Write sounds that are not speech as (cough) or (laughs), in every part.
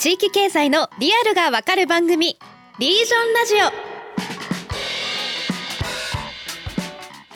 地域経済のリアルがわかる番組リージョンラジオ。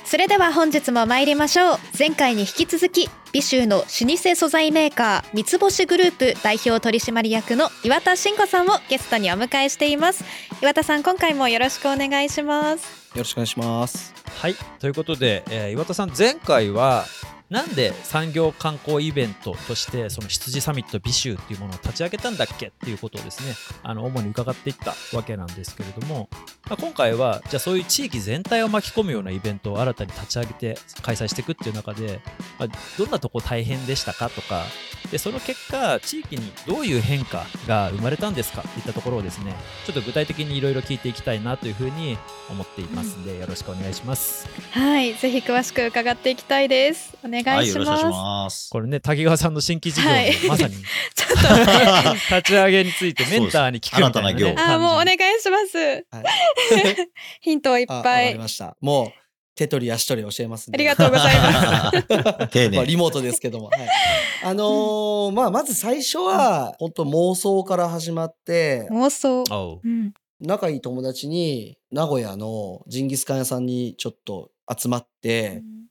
それでは本日も参りましょう。前回に引き続き美州の老舗素材メーカー三つ星グループ代表取締役の岩田真子さんをゲストにお迎えしています。岩田さん今回もよろしくお願いします。よろしくお願いします。はい。ということで、えー、岩田さん前回はなんで産業観光イベントとしてその羊サミット美州っていうものを立ち上げたんだっけっていうことをですねあの主に伺っていったわけなんですけれども、まあ、今回はじゃあそういう地域全体を巻き込むようなイベントを新たに立ち上げて開催していくっていう中で、まあ、どんなとこ大変でしたかとかでその結果地域にどういう変化が生まれたんですかといったところをですねちょっと具体的にいろいろ聞いていきたいなというふうに思っていますので、よろしくお願いします。はいぜひ詳しく伺っていきたいです。お願いします。はい、これね滝川さんの新規事業、はい、まさに。(laughs) ちょっと。立ち上げについてメンターに聞くみたいな、ね、あもうお願いします、はい、ヒントいっぱい。わかりました。もう手取り足取り教えますありがとうございます。(laughs) 丁寧。まあ、リモートですけども。はい、(laughs) あのー、まあ、まず最初は、本当妄想から始まって。妄想。仲いい友達に、名古屋のジンギスカン屋さんにちょっと集まって、うん、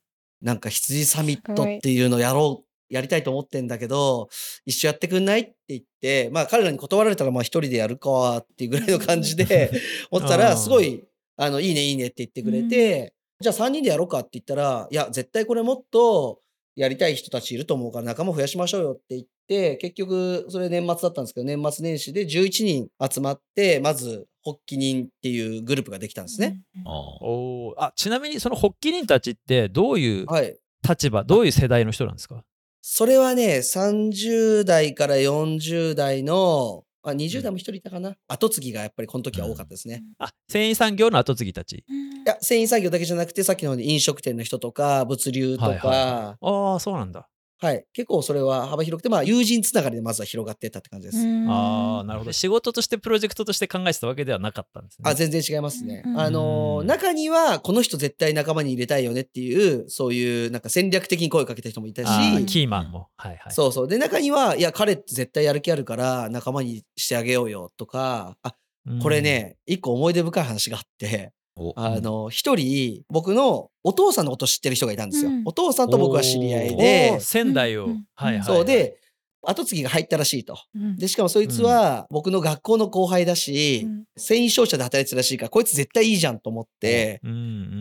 なんか羊サミットっていうのやろう。やりたいと思ってんだけど、一緒やってくんないって言って、まあ彼らに断られたらまあ一人でやるかっていうぐらいの感じで (laughs) 思ったら、すごい、あの、いいねいいねって言ってくれて、じゃあ3人でやろうかって言ったら、いや、絶対これもっとやりたい人たちいると思うから仲間増やしましょうよって言って、結局、それ年末だったんですけど、年末年始で11人集まって、まず、発起人っていうグループができたんですね。おあちなみに、その発起人たちってどういう立場、はい、どういう世代の人なんですか？それはね、30代から40代のあ20代も一人いたかな、後継ぎがやっぱりこの時は多かったですね。あ繊維産業の後継ぎたち。いや繊維産業だけじゃなくてさっきの飲食店の人とか物流とか、はいはいはい、ああそうなんだ。はい。結構それは幅広くて、まあ、友人つながりでまずは広がっていったって感じです。ああ、なるほど。仕事としてプロジェクトとして考えてたわけではなかったんですね。あ、全然違いますね。あのー、中には、この人絶対仲間に入れたいよねっていう、そういう、なんか戦略的に声をかけた人もいたし。キーマンも。はいはい。そうそう。で、中には、いや、彼って絶対やる気あるから仲間にしてあげようよとか、あ、これね、一個思い出深い話があって、あの、一人、僕のお父さんのこと知ってる人がいたんですよ。うん、お父さんと僕は知り合いで。仙台を。はいはい。そうで、後継ぎが入ったらしいと。で、しかもそいつは僕の学校の後輩だし、繊維商社で働いてたらしいから、こいつ絶対いいじゃんと思って、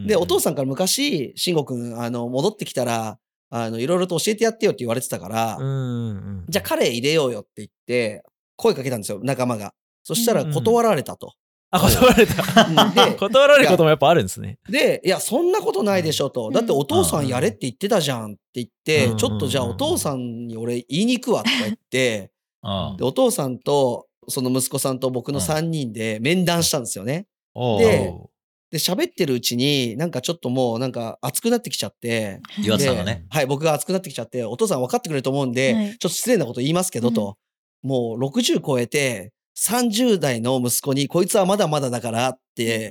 で、お父さんから昔、慎吾くん、あの、戻ってきたら、あの、いろいろと教えてやってよって言われてたから、じゃあ彼入れようよって言って、声かけたんですよ、仲間が。そしたら断られたと。あ、断られた。で、(laughs) 断られることもやっぱあるんですね。で、いや、そんなことないでしょと。だってお父さんやれって言ってたじゃんって言って、ちょっとじゃあお父さんに俺言いに行くわとか言って、で、お父さんと、その息子さんと僕の3人で面談したんですよね。で、で、喋ってるうちに、なんかちょっともう、なんか熱くなってきちゃって。岩田さんがね。はい、僕が熱くなってきちゃって、お父さん分かってくれると思うんで、ちょっと失礼なこと言いますけど、と。もう60超えて、30代の息子に、こいつはまだまだだからって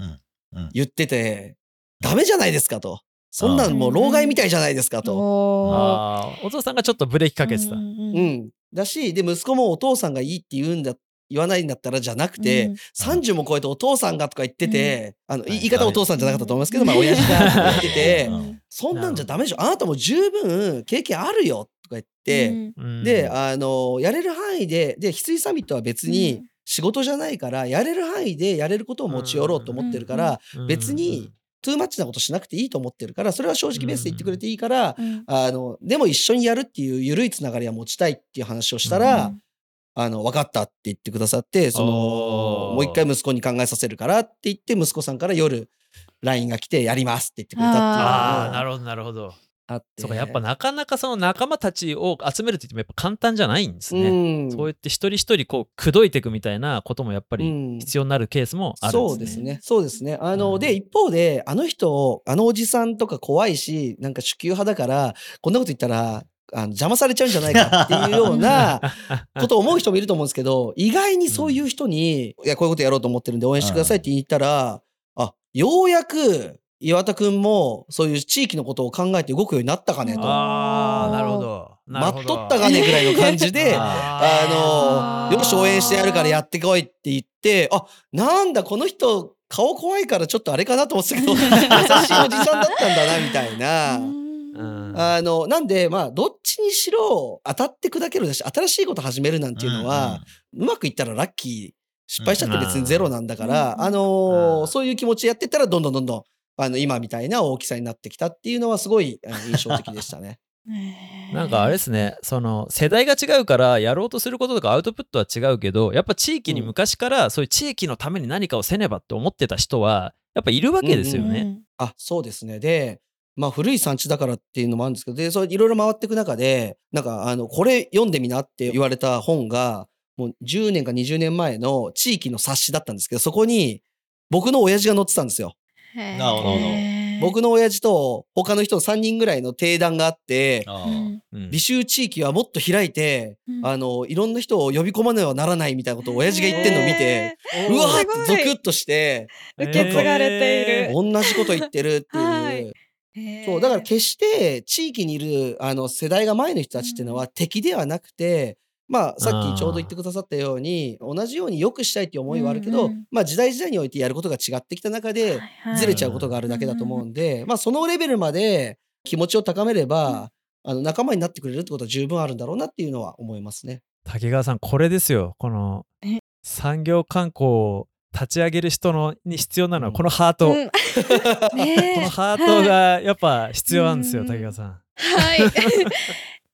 言ってて、ダメじゃないですかと。そんなんもう老害みたいじゃないですかと。お父さんがちょっとブレーキかけてた。うん。だし、で、息子もお父さんがいいって言うんだ、言わないんだったらじゃなくて、うん、30も超えてお父さんがとか言ってて、うん、あの、言い方お父さんじゃなかったと思いますけど、まあ、親父が言ってて、そんなんじゃダメでしょ。あなたも十分経験あるよとか言って、で、あの、やれる範囲で、で、翡翠サミットは別に、仕事じゃないからやれる範囲でやれることを持ち寄ろうと思ってるから別にトゥーマッチなことしなくていいと思ってるからそれは正直ベースで言ってくれていいから、あのでも一緒にやるっていう緩いつながりは持ちたいっていう話をしたら、あの分かったって言ってくださってそのもう一回息子に考えさせるからって言って息子さんから夜 LINE が来てやりますって言ってくれたっていうああなるほどなるほどあって。そうかやっぱなかなかその仲間たちを集めるって言ってもやっぱ簡単じゃないんですね、うん、そうやって一人一人こう口説いていくみたいなこともやっぱり必要になるケースもあるんですね、うん、そうですね。そうですね。あの、うん、で一方であの人あのおじさんとか怖いしなんか主給派だからこんなこと言ったらあの邪魔されちゃうんじゃないかっていうような (laughs) ことを思う人もいると思うんですけど意外にそういう人に、いやこういうことやろうと思ってるんで応援してくださいって言ったら、あようやく岩田君もそういう地域のことを考えて動くようになったかねと。ああなるほど。待っとったがねぐらいの感じで、(laughs) あの、よし応援してやるからやってこいって言って、あ、なんだこの人顔怖いからちょっとあれかなと思ってたけど、(laughs) 優しいおじさんだったんだなみたいな。あの、なんで、まあ、どっちにしろ当たって砕けるだし、新しいこと始めるなんていうのは、うまくいったらラッキー、失敗しちゃって別にゼロなんだから、あのそういう気持ちやってったら、どんどんどんどん、あの、今みたいな大きさになってきたっていうのはすごい印象的でしたね。(laughs) なんかあれですね、その世代が違うからやろうとすることとかアウトプットは違うけど、やっぱ地域に昔からそういう地域のために何かをせねばって思ってた人は、やっぱいるわけですよね。うんうん、あ、そうですね。で、まあ古い産地だからっていうのもあるんですけど、で、それいろいろ回っていく中で、なんかあの、これ読んでみなって言われた本が、もう10年か20年前の地域の冊子だったんですけど、そこに僕の親父が載ってたんですよ。なるほど。僕の親父と他の人3人ぐらいの定談があって、美州地域はもっと開いて、あの、いろんな人を呼び込まねばならないみたいなことを親父が言ってんのを見て、うわーってゾクッとして、受け継がれている。同じこと言ってるっていう。そう、だから決して地域にいるあの世代が前の人たちっていうのは敵ではなくて、まあ、さっきちょうど言ってくださったように、同じように良くしたいっていう思いはあるけど、うんうん、まあ、時代時代においてやることが違ってきた中で、ずれちゃうことがあるだけだと思うんで、まあ、そのレベルまで気持ちを高めれば、あの、仲間になってくれるってことは十分あるんだろうなっていうのは思いますね。滝川さん、これですよ。この、産業観光を立ち上げる人のに必要なのはこのハート、うん、(laughs) このハートがやっぱ必要なんですよ、滝川さん。はい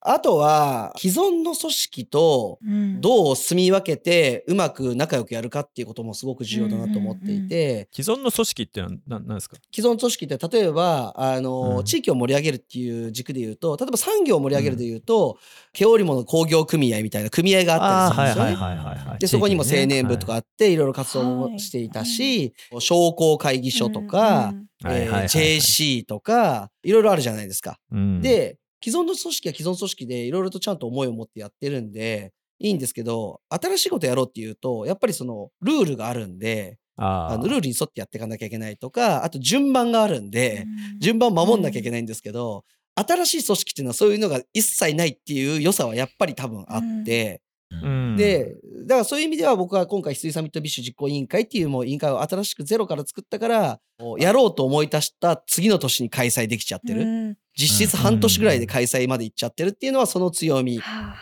あとは、既存の組織とどう住み分けてうまく仲良くやるかっていうこともすごく重要だなと思っていて。既存の組織ってのは何ですか既存組織って例えば、あの、うん、地域を盛り上げるっていう軸で言うと、例えば産業を盛り上げるで言うと、毛織物工業組合みたいな組合があったりするんですよね。で、そこにも青年部とかあって、いろいろ活動もしていたし、商工会議所とか、JC とか、いろいろあるじゃないですか。で、既存の組織は既存組織でいろいろとちゃんと思いを持ってやってるんで、いいんですけど、新しいことやろうっていうと、やっぱりそのルールがあるんで、あのルールに沿ってやっていかなきゃいけないとか、あと順番があるんで、順番守んなきゃいけないんですけど、新しい組織っていうのはそういうのが一切ないっていう良さはやっぱり多分あって、うん、で、だからそういう意味では僕は今回、翡翠サミットビッシュ実行委員会っていうもう委員会を新しくゼロから作ったから、やろうと思い出した次の年に開催できちゃってる。うん、実質半年ぐらいで開催まで行っちゃってるっていうのはその強み。あ。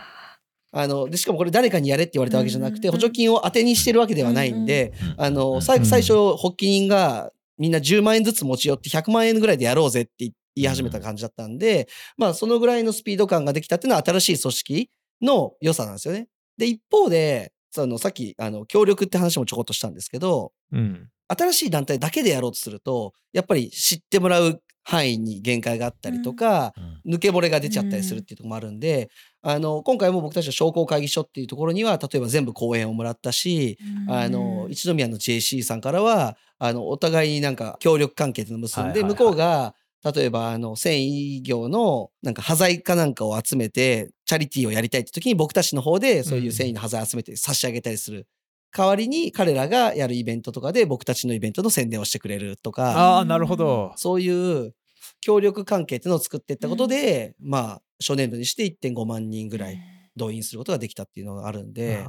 の、で、しかもこれ誰かにやれって言われたわけじゃなくて、補助金を当てにしてるわけではないんで、あの、最最初、発起人がみんな10万円ずつ持ち寄って100万円ぐらいでやろうぜって言い始めた感じだったんで、まあ、そのぐらいのスピード感ができたっていうのは新しい組織の良さなんですよね。で、一方で、そのさっき、あの、協力って話もちょこっとしたんですけど、うん、新しい団体だけでやろうとすると、やっぱり知ってもらう範囲に限界があったりとか、うん、抜け漏れが出ちゃったりするっていうところもあるんで、うん、あの、今回も僕たちの商工会議所っていうところには、例えば全部講演をもらったし、うん、あの、一宮の JC さんからは、あの、お互いになんか協力関係っていうのを結んで、向こうが、例えば、あの、繊維業の、なんか、端材かなんかを集めて、チャリティーをやりたいって時に、僕たちの方で、そういう繊維の端材集めて差し上げたりする。代わりに、彼らがやるイベントとかで、僕たちのイベントの宣伝をしてくれるとか。ああ、なるほど。そういう、協力関係っていうのを作っていったことで、うん、まあ、初年度にして1.5万人ぐらい動員することができたっていうのがあるんで、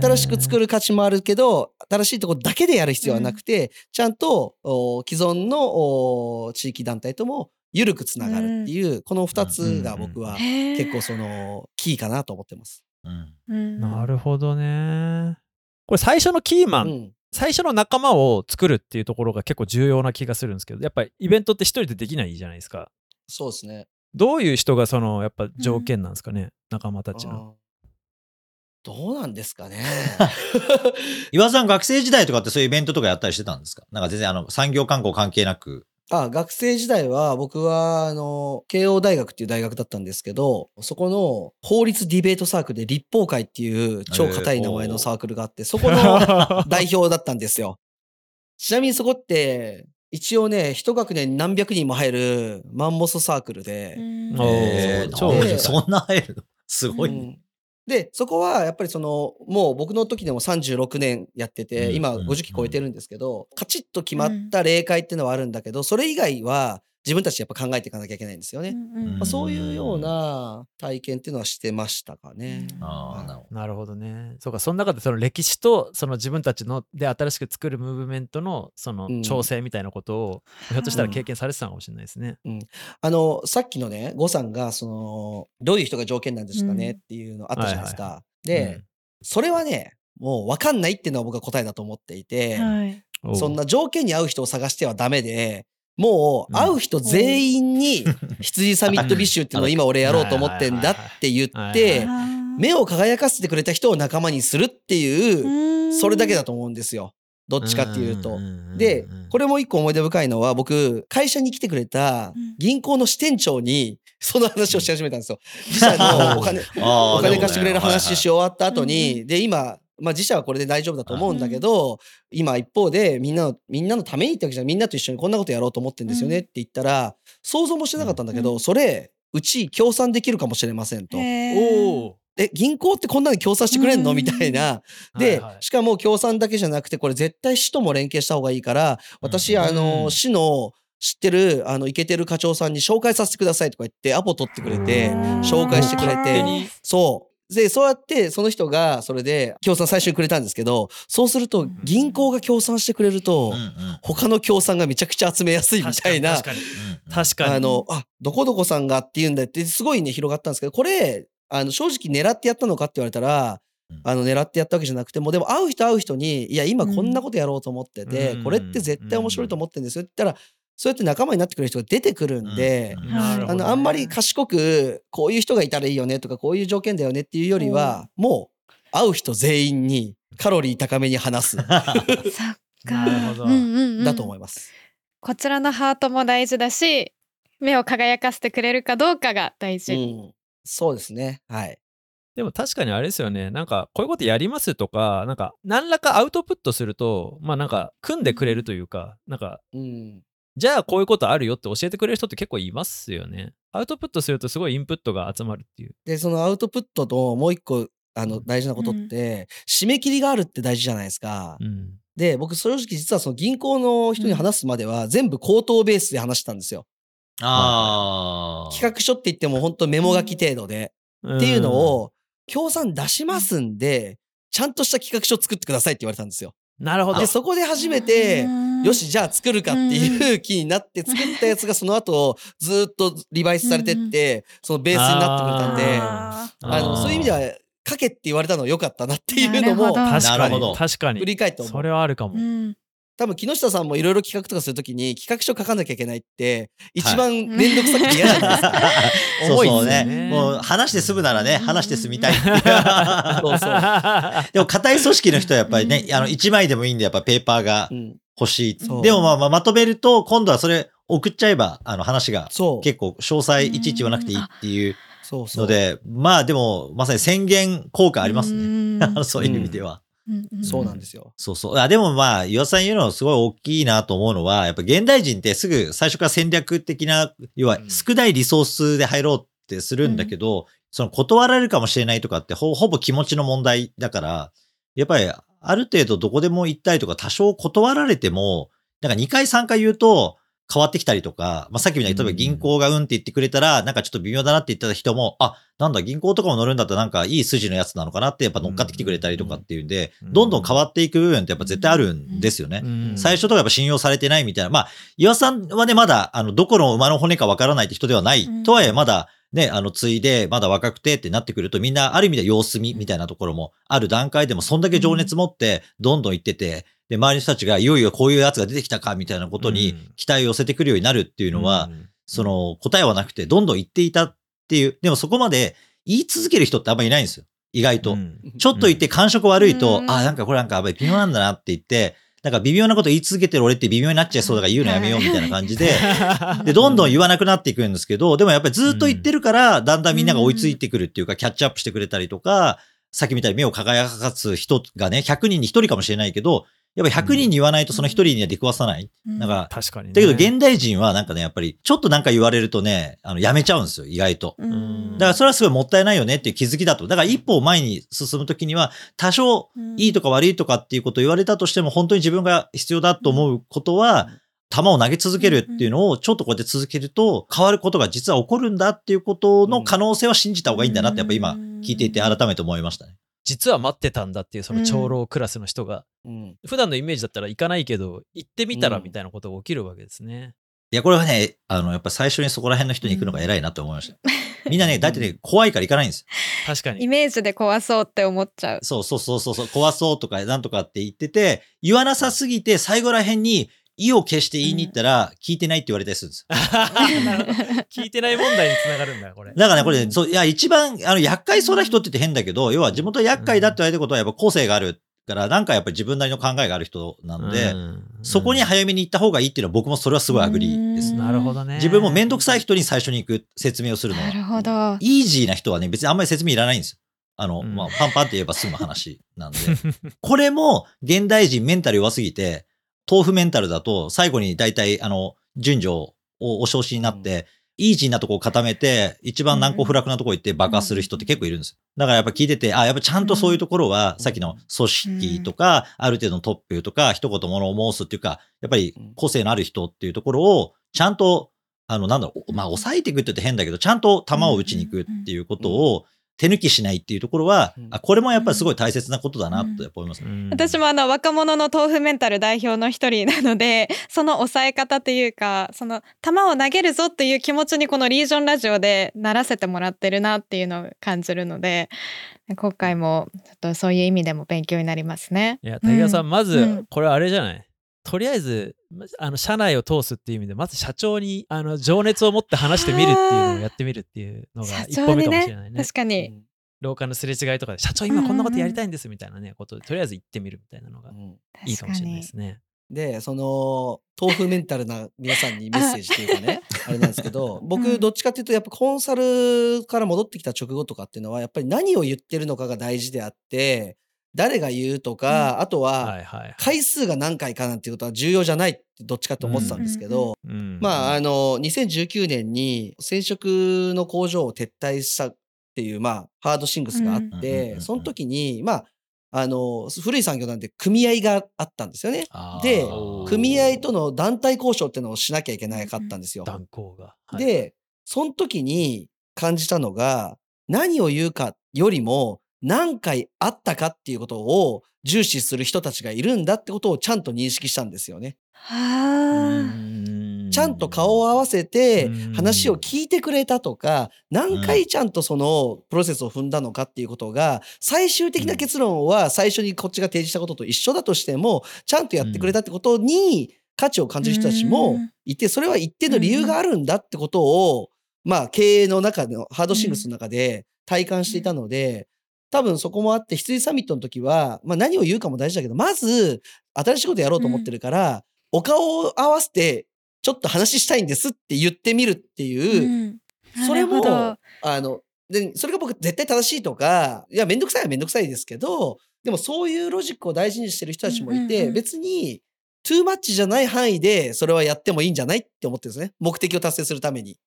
新しく作る価値もあるけど、新しいところだけでやる必要はなくて、うん、ちゃんと既存の地域団体とも緩くつながるっていう、うん、この2つが僕は結構そのキーかなと思ってます。うん、なるほどね。これ最初のキーマン、最初の仲間を作るっていうところが結構重要な気がするんですけど、やっぱりイベントって一人でできないじゃないですか。そうですね。どういう人がそのやっぱ条件なんですかね、うん、仲間たちの。どうなんですかね？(laughs) 岩さん学生時代とかってそういうイベントとかやったりしてたんですか？なんか全然あの産業観光関係なく。あ学生時代は僕はあの慶応大学っていう大学だったんですけどそこの法律ディベートサークルで立法会っていう超硬い名前のサークルがあって、そこの代表だったんですよ。(laughs) ちなみにそこって一応ね、一学年何百人も入るマンモスサークルで。えー、超そんな入るの？(laughs) すごい、うん、で、そこはやっぱりその、もう僕の時でも36年やってて、今50期超えてるんですけど、カチッと決まった例会っていうのはあるんだけど、それ以外は自分たちでやっぱ考えていかなきゃいけないんですよね。うんまあ、そういうような体験っていうのはしてましたかね。うんああ、なるほどね。そうか、その中でその歴史とその自分たちので新しく作るムーブメントのそのうん調整みたいなことを、ひょっとしたら経験されてたのかもしれないですね。あの、さっきのね、呉さんが、その、どういう人が条件なんですかねうんっていうのあったじゃないですか。うでん、それはね、もう分かんないっていうのは僕は答えだと思っていて、はい。そんな条件に合う人を探してはダメで、もううん。会う人全員に (laughs) 羊サミットビッシュっていうのを今俺やろうと思ってんだって言っはいて、あ目を輝かせてくれた人を仲間にするっていう、ーそれだけだと思うんですよ。どっちかっていうと。んでうん、これも一個思い出深いのは、僕、会社に来てくれたうん。銀行の支店長に、その話をし始めたんですよ。自社のお金、お金貸してくれる話し終わった後うんに、で、今、まあ自社はこれで大丈夫だと思うんだけど、今一方でみんなの、みんなのためにってわけじゃみんなと一緒にこんなことやろうと思ってんですよねって言ったら、想像もしてなかったんだけど、うん。それ、うち協賛できるかもしれませんと。おお。え、銀行ってこんなに協賛してくれんの？うん。みたいな。はいではい、しかも協賛だけじゃなくて、これ絶対市とも連携した方がいいから、私、うん。あの、市の知ってる、あの、イケてる課長さんに紹介させてくださいとか言って、アポ取ってくれて、紹介してくれてそう。で、そうやって、その人が、それで、協賛最初にくれたんですけど、そうすると、銀行が協賛してくれると他の協賛がめちゃくちゃ集めやすいみたいな確、かに。(laughs) うん確かに。あの、あ、どこどこさんがって言うんだって、すごいね、広がったんですけど、これ、あの、正直狙ってやったのかって言われたらうん、あの、狙ってやったわけじゃなくても、でも会う人会う人に、いや、今こんなことやろうと思ってて、うんこれって絶対面白いと思ってるんですよって言ったら、そうやって仲間になってくれる人が出てくるんで、うんあの、あんまり賢く、こういう人がいたらいいよねとか、こういう条件だよねっていうよりは、もう、会う人全員にカロリー高めに話す、そっか。なるほどうんうんうんだと思います。こちらのハートも大事だし、目を輝かせてくれるかどうかが大う事。ん。そうですね。はい。でも確かにあれですよね。なんか、こういうことやりますとか、なんか、何らかアウトプットすると、まあなんか、組んでくれるというか、なんか、うん。じゃあこういうことあるよって教えてくれる人って結構いますよね。アウトプットするとすごいインプットが集まるっていう。で、そのアウトプットともう一個、あの、大事なことって、締め切りがあるって大事じゃないですか。うん。で、僕正直実はその銀行の人に話すまでは全部口頭ベースで話してたんですよ。ああ。企画書って言っても本当メモ書き程度で。っていうのを、協賛出しますんで、ちゃんとした企画書作ってくださいって言われたんですよ。うん。なるほどで、。そこで初めて、うんよし、じゃあ作るかっていう気になって作ったやつがその後ずっとリバイスされてって、そのベースになってくれたんで、あの、そういう意味では、書けって言われたのは良かったなっていうのもなるほど、確かなるほどに。確か振に。り返って思う。それはあるかも。うん多分木下さんもいろいろ企画とかするときに企画書書かなきゃいけないって、一番めんどくさくて嫌じゃないですか。そう重いそうっすよね。もう話して済むならね、話して済みたい。(laughs) そうそう。(laughs) でも、硬い組織の人はやっぱりねう、んあの、一枚でもいいんで、やっぱペーパーがうん欲しい。そうでも、まあ、まあまとめると、今度はそれ送っちゃえば、あの、話が。結構詳細いちいち言わなくていいっていうそうそう。ので、まあ、でも、まさに宣言効果ありますうね。(laughs) そういう意味では。うんそうなんですよ。そうそう。あでもまあ、岩田さん言うのすごい大きいなと思うのは、やっぱ現代人ってすぐ最初から戦略的な、要はうん少ないリソースで入ろうってするんだけど、その断られるかもしれないとかってほほぼ気持ちの問題だから、やっぱりある程度どこでも行ったりとか多少断られても、なんか2回3回言うと、変わってきたりとか、まあ、さっきみたいに、例えば銀行がうんって言ってくれたら、なんかちょっと微妙だなって言ってた人も、あ、なんだ、銀行とかも乗るんだったらなんかいい筋のやつなのかなってやっぱ乗っかってきてくれたりとかっていうんで、うんどんどん変わっていく部分ってやっぱ絶対あるんですよね。うん最初とかやっぱ信用されてないみたいな。まあ、岩さんはね、まだ、あの、どこの馬の骨かわからないって人ではない。うんとはいえ、まだ、ね、あの、ついで、まだ若くてってなってくると、みんな、ある意味で様子見みたいなところもある段階でも、そんだけ情熱持って、どんどん行ってて、で、周りの人たちが、いよいよこういうやつが出てきたか、みたいなことにうん。期待を寄せてくるようになるっていうのは、うん。その、答えはなくて、どんどん言っていたっていう、でもそこまで言い続ける人ってあんまりいないんですよ。意外と。うん。ちょっと言って感触悪いと、うん。あ、なんかこれなんかやっぱり微妙なんだなって言って、なんか微妙なこと言い続けてる俺って微妙になっちゃいそうだから言うのやめようみたいな感じで、(laughs) で、どんどん言わなくなっていくんですけど、でもやっぱりずっと言ってるから、だんだんみんなが追いついてくるっていうか、キャッチアップしてくれたりとか、さっきみたいに目を輝かす人がね、100人に1人かもしれないけど、やっぱり100人に言わないとその1人には出くわさない。なんか、確かにね。だけど現代人はなんかね、やっぱりちょっとなんか言われるとね、あの、やめちゃうんですよ、意外と。うんだからそれはすごいもったいないよねっていう気づきだと。だから一歩前に進むときには、多少いいとか悪いとかっていうことを言われたとしても、本当に自分が必要だと思うことは、球を投げ続けるっていうのをちょっとこうやって続けると変わることが実は起こるんだっていうことの可能性は信じた方がいいんだなってやっぱ今聞いていて改めて思いましたね。実は待ってたんだっていうその長老クラスの人が、うん普段のイメージだったら行かないけど行ってみたらみたいなことが起きるわけですね。いや、これはね、あの、やっぱ最初にそこら辺の人に行くのが偉いなって思いました。(laughs) みんなね、大体ね、怖いから行かないんですよ。確かに。イメージで怖そうって思っちゃう。そうそうそうそうそう、怖そうとかなんとかって言ってて、言わなさすぎて最後ら辺に意を決して言いに行ったら、聞いてないって言われたりするんです。(laughs) 聞いてない問題につながるんだこれ。(laughs) だからね、これ、そう、いや、一番、あの、厄介そうな人って言って変だけど、要は地元厄介だって言われたことはやっぱ個性があるから、なんかやっぱり自分なりの考えがある人なんで、うんそこに早めに行った方がいいっていうのは僕もそれはすごい agreeです。なるほどね。自分もめんどくさい人に最初に行く説明をするのは。なるほど。イージーな人はね、別にあんまり説明いらないんですよ。あの、うんまあ、パンパンって言えば済む話なんで。(laughs) これも、現代人メンタル弱すぎて、豆腐メンタルだと、最後に大体、あの、順序をお承知になって、イージーなとこを固めて、一番難攻不落なとこ行って爆発する人って結構いるんですよ。だからやっぱ聞いてて、あ、やっぱちゃんとそういうところは、さっきの組織とか、ある程度のトップとか、一言物を申すっていうか、やっぱり個性のある人っていうところを、ちゃん。と、あの、なんだろう、まあ、抑えていくって言って変だけど、ちゃんと球を打ちに行くっていうことを、手抜きしないっていうところは、あ、これもやっぱりすごい大切なことだなって思います。ね。うん。私もあの若者の豆腐メンタル代表の一人なので (laughs) その抑え方というかその球を投げるぞっていう気持ちにこのリージョンラジオでならせてもらってるなっていうのを感じるので今回もちょっとそういう意味でも勉強になりますね。いや、竹川さん、まうん。ず、これあれじゃない？とりあえず、まあの、社内を通すっていう意味で、まず社長に、あの、情熱を持って話してみるっていうのをやってみるっていうのが社 (laughs) 一歩目かもしれないね。確かに、廊下のすれ違いとかで、社長今こんなことやりたいんですみたいなね、ことで、とりあえず言ってみるみたいなのがうん。いいかもしれないですね。で、その、豆腐メンタルな皆さんにメッセージというかね、あ。れなんですけど、僕、(laughs) どっちかっていうと、やっぱコンサルから戻ってきた直後とかっていうのは、やっぱり何を言ってるのかが大事であって、誰が言うとか、あとは。回数が何回かなんていうことは重要じゃないってどっちかと思ってたんですけど、うん。まあ、あの、2019年に染色の工場を撤退したっていう、まあ、ハードシングスがあっうん。うん。うん。う、ん。てその時に、まあ、あの、古い産業なんで組合があったんですよね。でー。組合との団体交渉っていうのをしなきゃいけなかったんですよ。断行が。はい、で、その時に感じたのが、何を言うかよりも、何回あったかっていうことを重視する人たちがいるんだってことをちゃんと認識したんですよね。はちゃんと顔を合わせてうん。話を聞いてくれたとか、何回ちゃんとそのプロセスを踏んだのかっていうことが、最終的な結論は最初にこっちが提示したことと一緒だとしても、ちゃんとやってくれたってことに価値を感じる人たちもいて、それは一定の理由があるんだってことを、まあ経営の中のハードシングスの中で体感していたので、多分そこもあって、羊サミットの時は、まあ何を言うかも大事だけど、まず新しいことやろうと思ってるから、お顔を合わせてちょっと話したいんですって言ってみるっていう、それも、あの、で、それが僕絶対正しいとか、いや、めんどくさいはめんどくさいですけど、でもそういうロジックを大事にしてる人たちもいて、うんうんうん別に、トゥーマッチじゃない範囲でそれはやってもいいんじゃないって思ってるんですね。目的を達成するために。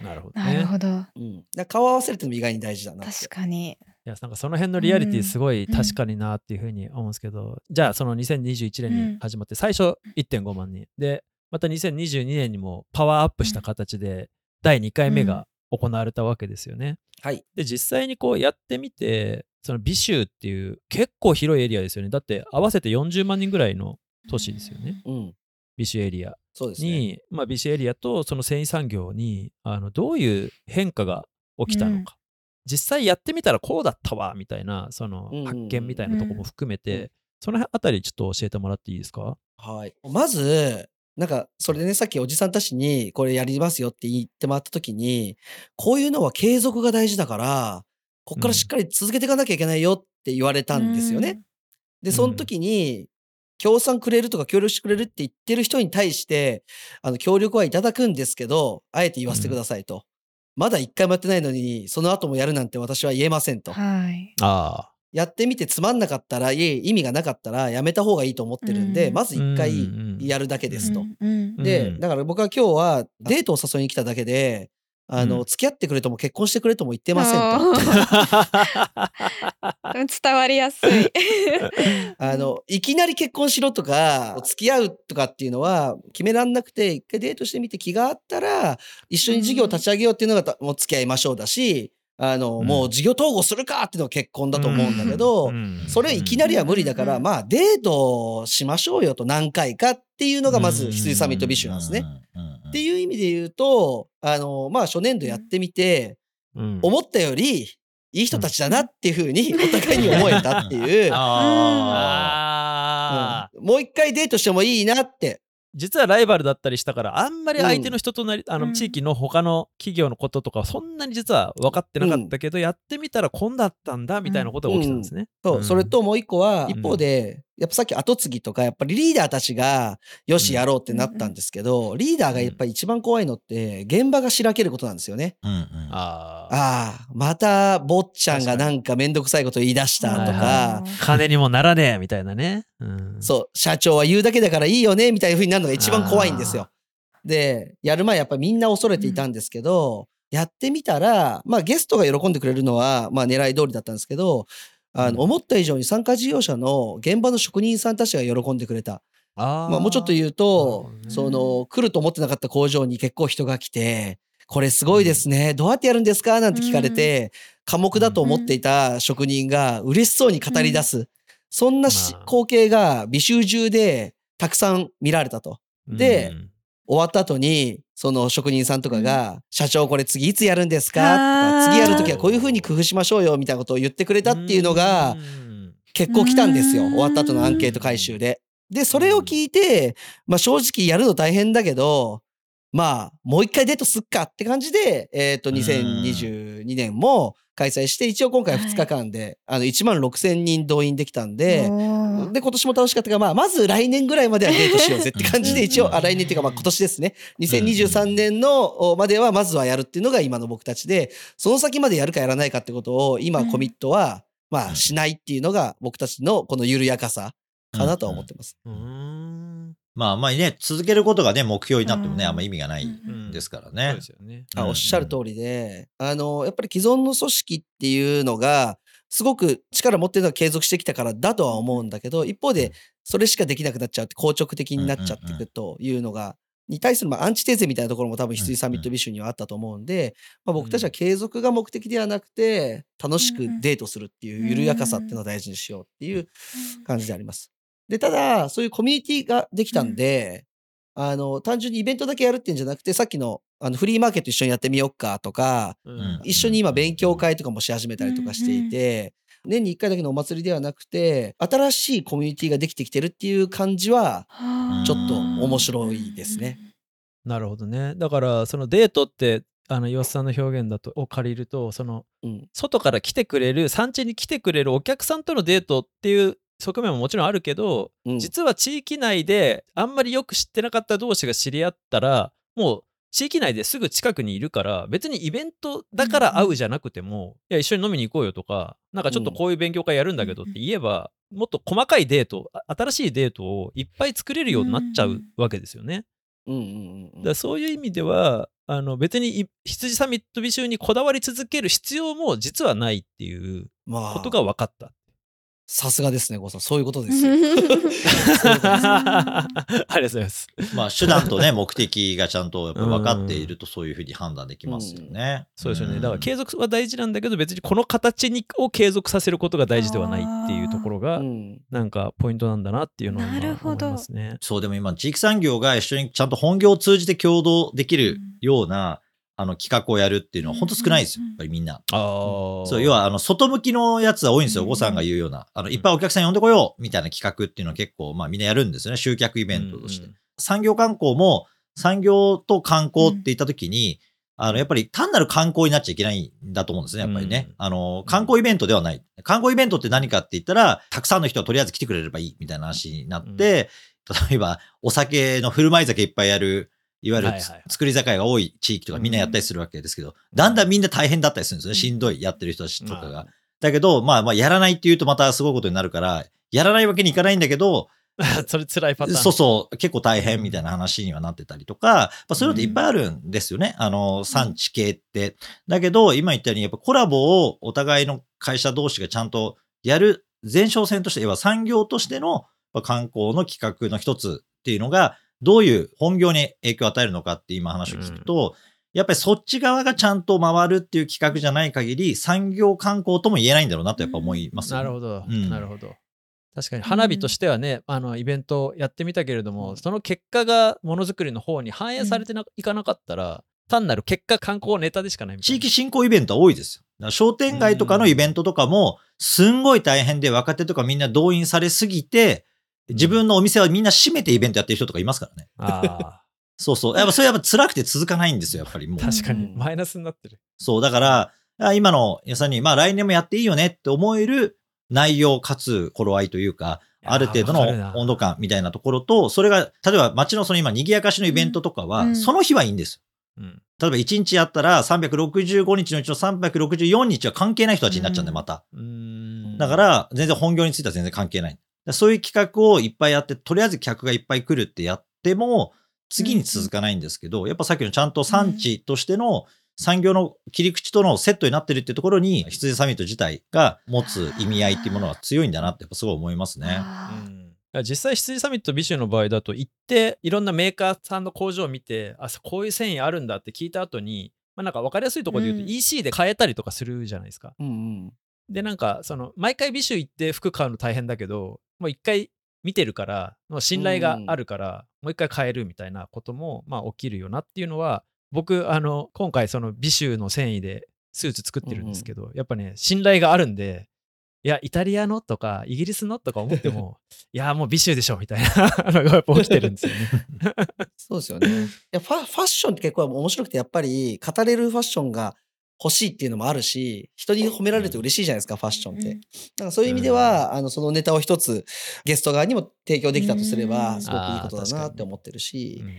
なるほどね。なるほど。うん。顔を合わせるってのも意外に大事だなって。確かに。いやなんかその辺のリアリティすごいうん確かになっていうふうに思うんですけど、じゃあその2021年に始まって最初1.5万人でまた2022年にもパワーアップした形で第2回目が行われたわけですよね。はい。で実際にこうやってみてその美州っていう結構広いエリアですよねだって合わせて40万人ぐらいの都市ですよねうん。美州エリアそうですね。に、まあ、美州エリアとその繊維産業にあのどういう変化が起きたのか、実際やってみたらこうだったわみたいなそのうんうんうん発見みたいなとこも含めて、うんそのあたりちょっと教えてもらっていいですか？はい。まず、なんか、それでね、さっきおじさんたちにこれやりますよって言ってもらった時に、こういうのは継続が大事だから、こっからしっかり続けていかなきゃいけないよって言われたんですよね。で、その時に、協賛くれるとか協力してくれるって言ってる人に対して、あの、協力はいただくんですけど、あえて言わせてくださいと。まだ一回もやってないのに、その後もやるなんて私は言えませんと。はい。あやってみてつまんなかったら、いえ、意味がなかったらやめた方がいいと思ってるんで、うんまず一回やるだけですと。うんうんうんで、だから僕は今日はデートを誘いに来ただけで、あの、うん付き合ってくれとも結婚してくれとも言ってませんと。(laughs) 伝わりやすい。(laughs) あの、いきなり結婚しろとか、付き合うとかっていうのは決めらんなくて、一回デートしてみて気があったら、一緒に事業を立ち上げようっていうのが、もう付き合いましょうだし、あの、うん。もう事業統合するかっていうのが結婚だと思うんだけど、うん。それいきなりは無理だから、うん。まあデートしましょうよと何回かっていうのがまず羊サミットビッシュなんですね。ねっていう意味で言うと、あの、まあ初年度やってみて、うん。思ったよりいい人たちだなっていうふうにお互いに思えたっていう、(laughs) もう一回デートしてもいいなって。実はライバルだったりしたからあんまり相手の人となり、あうん。の地域の他の企業のこととかそんなに実は分かってなかったけど、やってみたらこんだったんだみたいなことが起きたんですね。そう、うん。それともう一個は、ん。一方で、やっぱさっき後継ぎとか、やっぱりリーダーたちが、よし、やろうってなったんですけど、リーダーがやっぱり一番怖いのって、現場がしらけることなんですよね。うんうん。あー。ああ、また、坊ちゃんがなんかめんどくさいこと言い出したとはいかは、金にもならねえみたいなね。うん、そう、社長は言うだけだからいいよね、みたいな風になるのが一番怖いんですよ。で、やる前やっぱみんな恐れていたんですけど、やってみたら、まあゲストが喜んでくれるのは、まあ狙い通りだったんですけど、あの、うん思った以上に参加事業者の現場の職人さんたちが喜んでくれた。あーまあもうちょっと言うと、ねその、来ると思ってなかった工場に結構人が来て、これすごいですね。どうやってやるんですか？なんて聞かれて、科目だと思っていた職人が嬉しそうに語り出す。そんなしまあ光景が美州中でたくさん見られたと。でうん終わった後に、その職人さんとかが、社長これ次いつやるんですか？とあか、ー次やるときはこういう風に工夫しましょうよみたいなことを言ってくれたっていうのがう、ん結構来たんですよ。うん終わった後のアンケート回収で。で、それを聞いて、まあ正直やるの大変だけど、まあ、もう一回デートすっかって感じで、えっ、と、2022年も開催して、一応今回2日間で、あの、1万6千人動員できたんで、で、今年も楽しかったから、まあ、まず来年ぐらいまではデートしようぜって感じで、一応、あ、来年っていうか、まあ今年ですね。2023年のおまでは、まずはやるっていうのが今の僕たちで、その先までやるかやらないかってことを、今コミットは、まあ、しないっていうのが僕たちのこの緩やかさかなとは思ってます。うーんまあまあね、続けることがね、目標になってもね、うん。あんま意味がないうんですからそうねで。すよね。あ、うん。おっしゃる通りで、あの、やっぱり既存の組織っていうのが、すごく力持ってるのは継続してきたからだとは思うんだけど、一方で、それしかできなくなっちゃうって、硬直的になっちゃっていくというのが、に対するまあアンチテーゼみたいなところも多分羊サミットビッシュにはあったと思うんで、まあ、僕たちは継続が目的ではなくて、楽しくデートするっていう緩やかさっていうのを大事にしようっていう感じであります。で、ただ、そういうコミュニティができたんで、あの、単純にイベントだけやるっていうんじゃなくて、さっきのあのフリーマーケット一緒にやってみようかとか、うん一緒に今勉強会とかもし始めたりとかしていて、年に1回だけのお祭りではなくて、新しいコミュニティができてきてるっていう感じは、ちょっと面白いですね。なるほどね。だから、そのデートって、あの岩瀬さんの表現だとを借りるとそのうん。外から来てくれる産地に来てくれるお客さんとのデートっていう側面ももちろんあるけど、うん。実は地域内であんまりよく知ってなかった同士が知り合ったらもう地域内ですぐ近くにいるから別にイベントだから会うじゃなくても、いや一緒に飲みに行こうよとかなんかちょっとこういう勉強会やるんだけどって言えば、もっと細かいデートあ新しいデートをいっぱい作れるようになっちゃうわけですよね。うんうんうんだそういう意味ではあの別にい羊サミット美集にこだわり続ける必要も実はないっていうまあ、ことが分かった。さすがですね、郷さん。そういうことですよ。(laughs) (laughs) ありがとうございます。まあ、手段とね、目的がちゃんとやっぱ分かっていると、そういうふうに判断できますよね。そうですよね。んだから継続は大事なんだけど、別にこの形にを継続させることが大事ではないっていうところがう、ん。なんかポイントなんだなっていうのを今なるほど思いますね。そう、でも今、地域産業が一緒にちゃんと本業を通じて共同できるような、あの、企画をやるっていうのは本当少ないですよ。やっぱりみんな。ああ。そう、要は、あの、外向きのやつは多いんですよ。うんごさんが言うような。あの、いっぱいお客さん呼んでこようみたいな企画っていうのは結構、まあみんなやるんですよね。集客イベントとして。産業観光も、産業と観光って言った時に、あの、やっぱり単なる観光になっちゃいけないんだと思うんですね、やっぱりね。うんあの、観光イベントではない。観光イベントって何かって言ったら、たくさんの人がとりあえず来てくれればいいみたいな話になって、例えば、お酒の振る舞い酒いっぱいやる、いわゆるはいはい作り酒屋が多い地域とかみんなやったりするわけですけど、だんだんみんな大変だったりするんですよね。しんどい、やってる人たちとかが。だけど、まあまあ、やらないって言うとまたすごいことになるから、やらないわけにいかないんだけど、(laughs) それ辛いパターン。そうそう、結構大変みたいな話にはなってたりとか、まあ、そういうのっていっぱいあるんですよね。あの、産地系って。だけど、今言ったように、やっぱコラボをお互いの会社同士がちゃんとやる前哨戦として、要は産業としてのまあ観光の企画の一つっていうのが、どういう本業に影響を与えるのかって今話を聞くと、やっぱりそっち側がちゃんと回るっていう企画じゃない限り、産業観光とも言えないんだろうなとやっぱ思いますよね。なるほど、うん。なるほど。確かに。花火としてはね、あのイベントやってみたけれども、その結果がものづくりの方に反映されてないかなかったら、単なる結果観光ネタでしかない。地域振興イベントは多いですよ。商店街とかのイベントとかも、すんごい大変で若手とかみんな動員されすぎて、自分のお店はみんな閉めてイベントやってる人とかいますからね。あ (laughs) そうそう。やっぱそれやっぱ辛くて続かないんですよ、やっぱりもうあ、。確かにうんマイナスになってる。そう、だから、あ今の皆さんに、まあ来年もやっていいよねって思える内容かつ頃合いというか、ある程度の温度感みたいなところと、それが、例えば街のその今賑やかしのイベントとかは、うんその日はいいんですよ。うん。例えば1日やったら365日のうちの364日は関係ない人たちになっちゃうんで、うんまた。うーんだから、全然本業については全然関係ない。そういう企画をいっぱいやって、とりあえず客がいっぱい来るってやっても、次に続かないんですけど、やっぱさっきのちゃんと産地としての産業の切り口とのセットになってるっていうところに、羊サミット自体が持つ意味合いっていうものは強いんだなってやっぱすごい思いますね。実際羊サミットビシュの場合だと行っていろんなメーカーさんの工場を見てあこういう繊維あるんだって聞いた後にまあなんか分かりやすいところで言うとうん EC で買えたりとかするじゃないですか。うんうん。でなんかその毎回ビシュ行って服買うの大変だけどもう一回見てるからもう信頼があるから、もう一回買えるみたいなこともまあ起きるよなっていうのは僕あの今回そのビシュの繊維でスーツ作ってるんですけど、やっぱね信頼があるんでいやイタリアのとかイギリスのとか思って (laughs) もいやもうビシュでしょみたいなのがやっぱ起きてるんですよね。そうですよね。いやファファッションって結構面白くて、やっぱり語れるファッションが欲しいっていうのもあるし、人に褒められると嬉しいじゃないですか、ファッションって。うん。なんかそういう意味では、あの、そのネタを一つゲスト側にも提供できたとすれば、ん。すごくいいことだなって思ってるし、うん。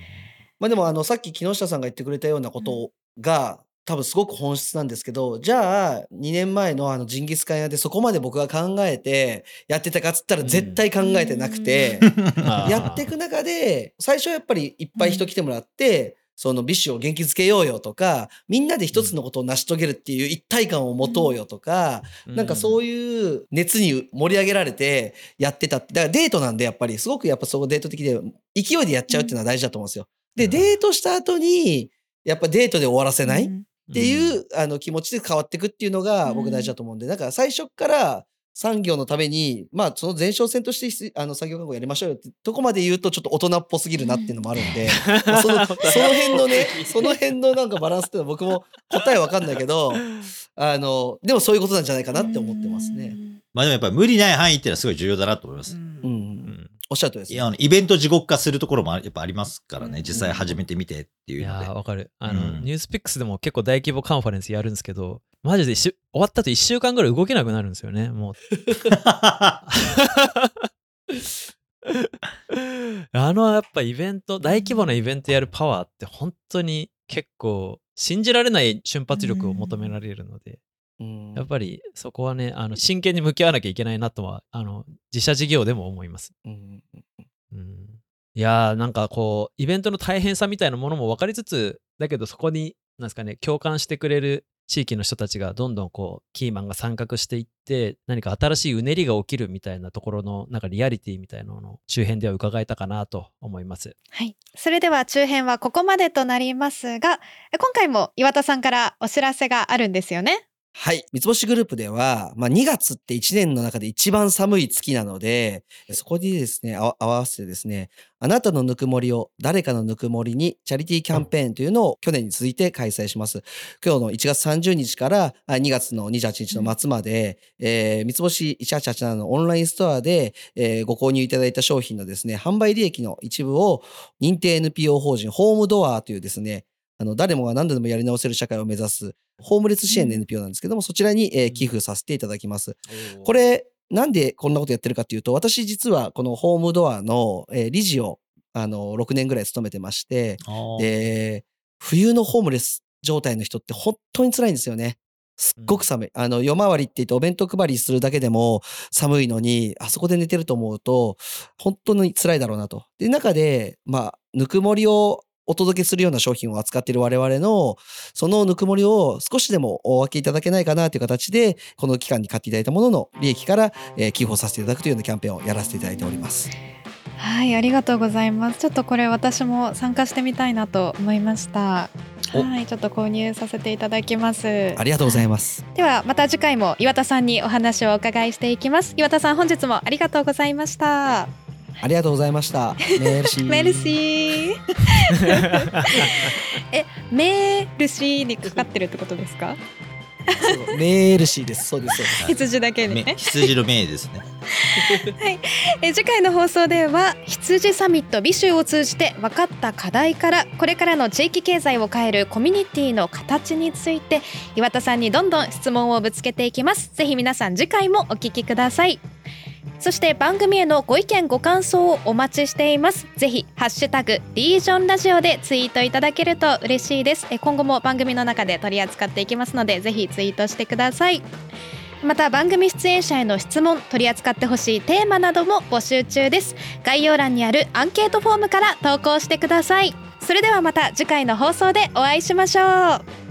まあでもあの、さっき木下さんが言ってくれたようなことが、多分すごく本質なんですけど、じゃあ、2年前のあの、ジンギスカン屋でそこまで僕が考えてやってたかっつったら絶対考えてなくて、(laughs) あー。やっていく中で、最初はやっぱりいっぱい人来てもらって、そのビッシュを元気づけようよとか、みんなで一つのことを成し遂げるっていう一体感を持とうよとか、なんかそういう熱に盛り上げられてやってた。って。だからデートなんでやっぱり、すごくやっぱそこデート的で、勢いでやっちゃうっていうのは大事だと思うんですよ。で、うん。デートした後に、やっぱデートで終わらせないっうん。ていう、あの気持ちで変わっていくっていうのが僕大事だと思うんで、だから最初から産業のために、まあその前哨戦としてあの産業観光やりましょうよってとこまで言うとちょっと大人っぽすぎるなっていうのもあるんで、(laughs) まあそのその辺のね、その辺のなんかバランスっていうのは僕も答えわかんないけど、(laughs) あの、でもそういうことなんじゃないかなって思ってますね。。まあでもやっぱり無理ない範囲っていうのはすごい重要だなと思います。うん。うんおっしゃるとりですね。いや、あのイベント地獄化するところもあやっぱありますからね。うん実際始めてみてっていいうのでやー。わかるあの、うんニュースピックスでも結構大規模カンファレンスやるんですけどマジで終わった後1週間ぐらい動けなくなるんですよねもう (laughs) あのやっぱイベント大規模なイベントやるパワーって本当に結構信じられない瞬発力を求められるので、うんやっぱりそこはねあの真剣に向き合わなきゃいけないなとはあの自社事業でも思いますうんうんいやーなんかこうイベントの大変さみたいなものも分かりつつだけどそこになんですかね共感してくれる地域の人たちがどんどんこうキーマンが参画していって何か新しいうねりが起きるみたいなところのなんかリアリティみたいなのを周辺では伺えたかなと思います。はい。それでは中編はここまでとなりますが、今回も岩田さんからお知らせがあるんですよね。はい。三つ星グループでは、まあ2月って1年の中で一番寒い月なので、そこにですね、合わせてですね、あなたのぬくもりを誰かのぬくもりにチャリティーキャンペーンというのを去年に続いて開催します。今日の1月30日からあ2月の28日の末まで、えー三つ星1887のオンラインストアで、えーご購入いただいた商品のですね、販売利益の一部を認定 NPO 法人ホームドアというですね、あの、誰もが何度でもやり直せる社会を目指す、ホームレス支援の NPO なんですけども、そちらに、えー寄付させていただきます。これ、なんでこんなことやってるかっていうと、私実はこのホームドアの、えー理事を、あの、6年ぐらい務めてまして、で、冬のホームレス状態の人って本当に辛いんですよね。すっごく寒い。あの、夜回りって言ってお弁当配りするだけでも寒いのに、あそこで寝てると思うと、本当に辛いだろうなと。で、中で、まあ、ぬくもりをお届けするような商品を扱っている我々の、そのぬくもりを少しでもお分けいただけないかなという形で、この期間に買っていただいたものの利益から、えー、寄付させていただくというようなキャンペーンをやらせていただいております。はいありがとうございます。ちょっとこれ私も参加してみたいなと思いました。はいちょっと購入させていただきます。ありがとうございます。ではまた次回も岩田さんにお話をお伺いしていきます。岩田さん本日もありがとうございましたありがとうございました (laughs) メルシーメルシー (laughs) えメルシーにかかってるってことですか？メールシーです。そうです。羊だけに、ね、羊の名ですね。(laughs) はい。え次回の放送では羊サミット美州を通じて分かった課題からこれからの地域経済を変えるコミュニティの形について岩田さんにどんどん質問をぶつけていきます。ぜひ皆さん次回もお聞きください。そして番組へのご意見ご感想をお待ちしています。ぜひハッシュタグリージョンラジオでツイートいただけると嬉しいです。今後も番組の中で取り扱っていきますのでぜひツイートしてください。また番組出演者への質問取り扱ってほしいテーマなども募集中です。概要欄にあるアンケートフォームから投稿してください。それではまた次回の放送でお会いしましょう。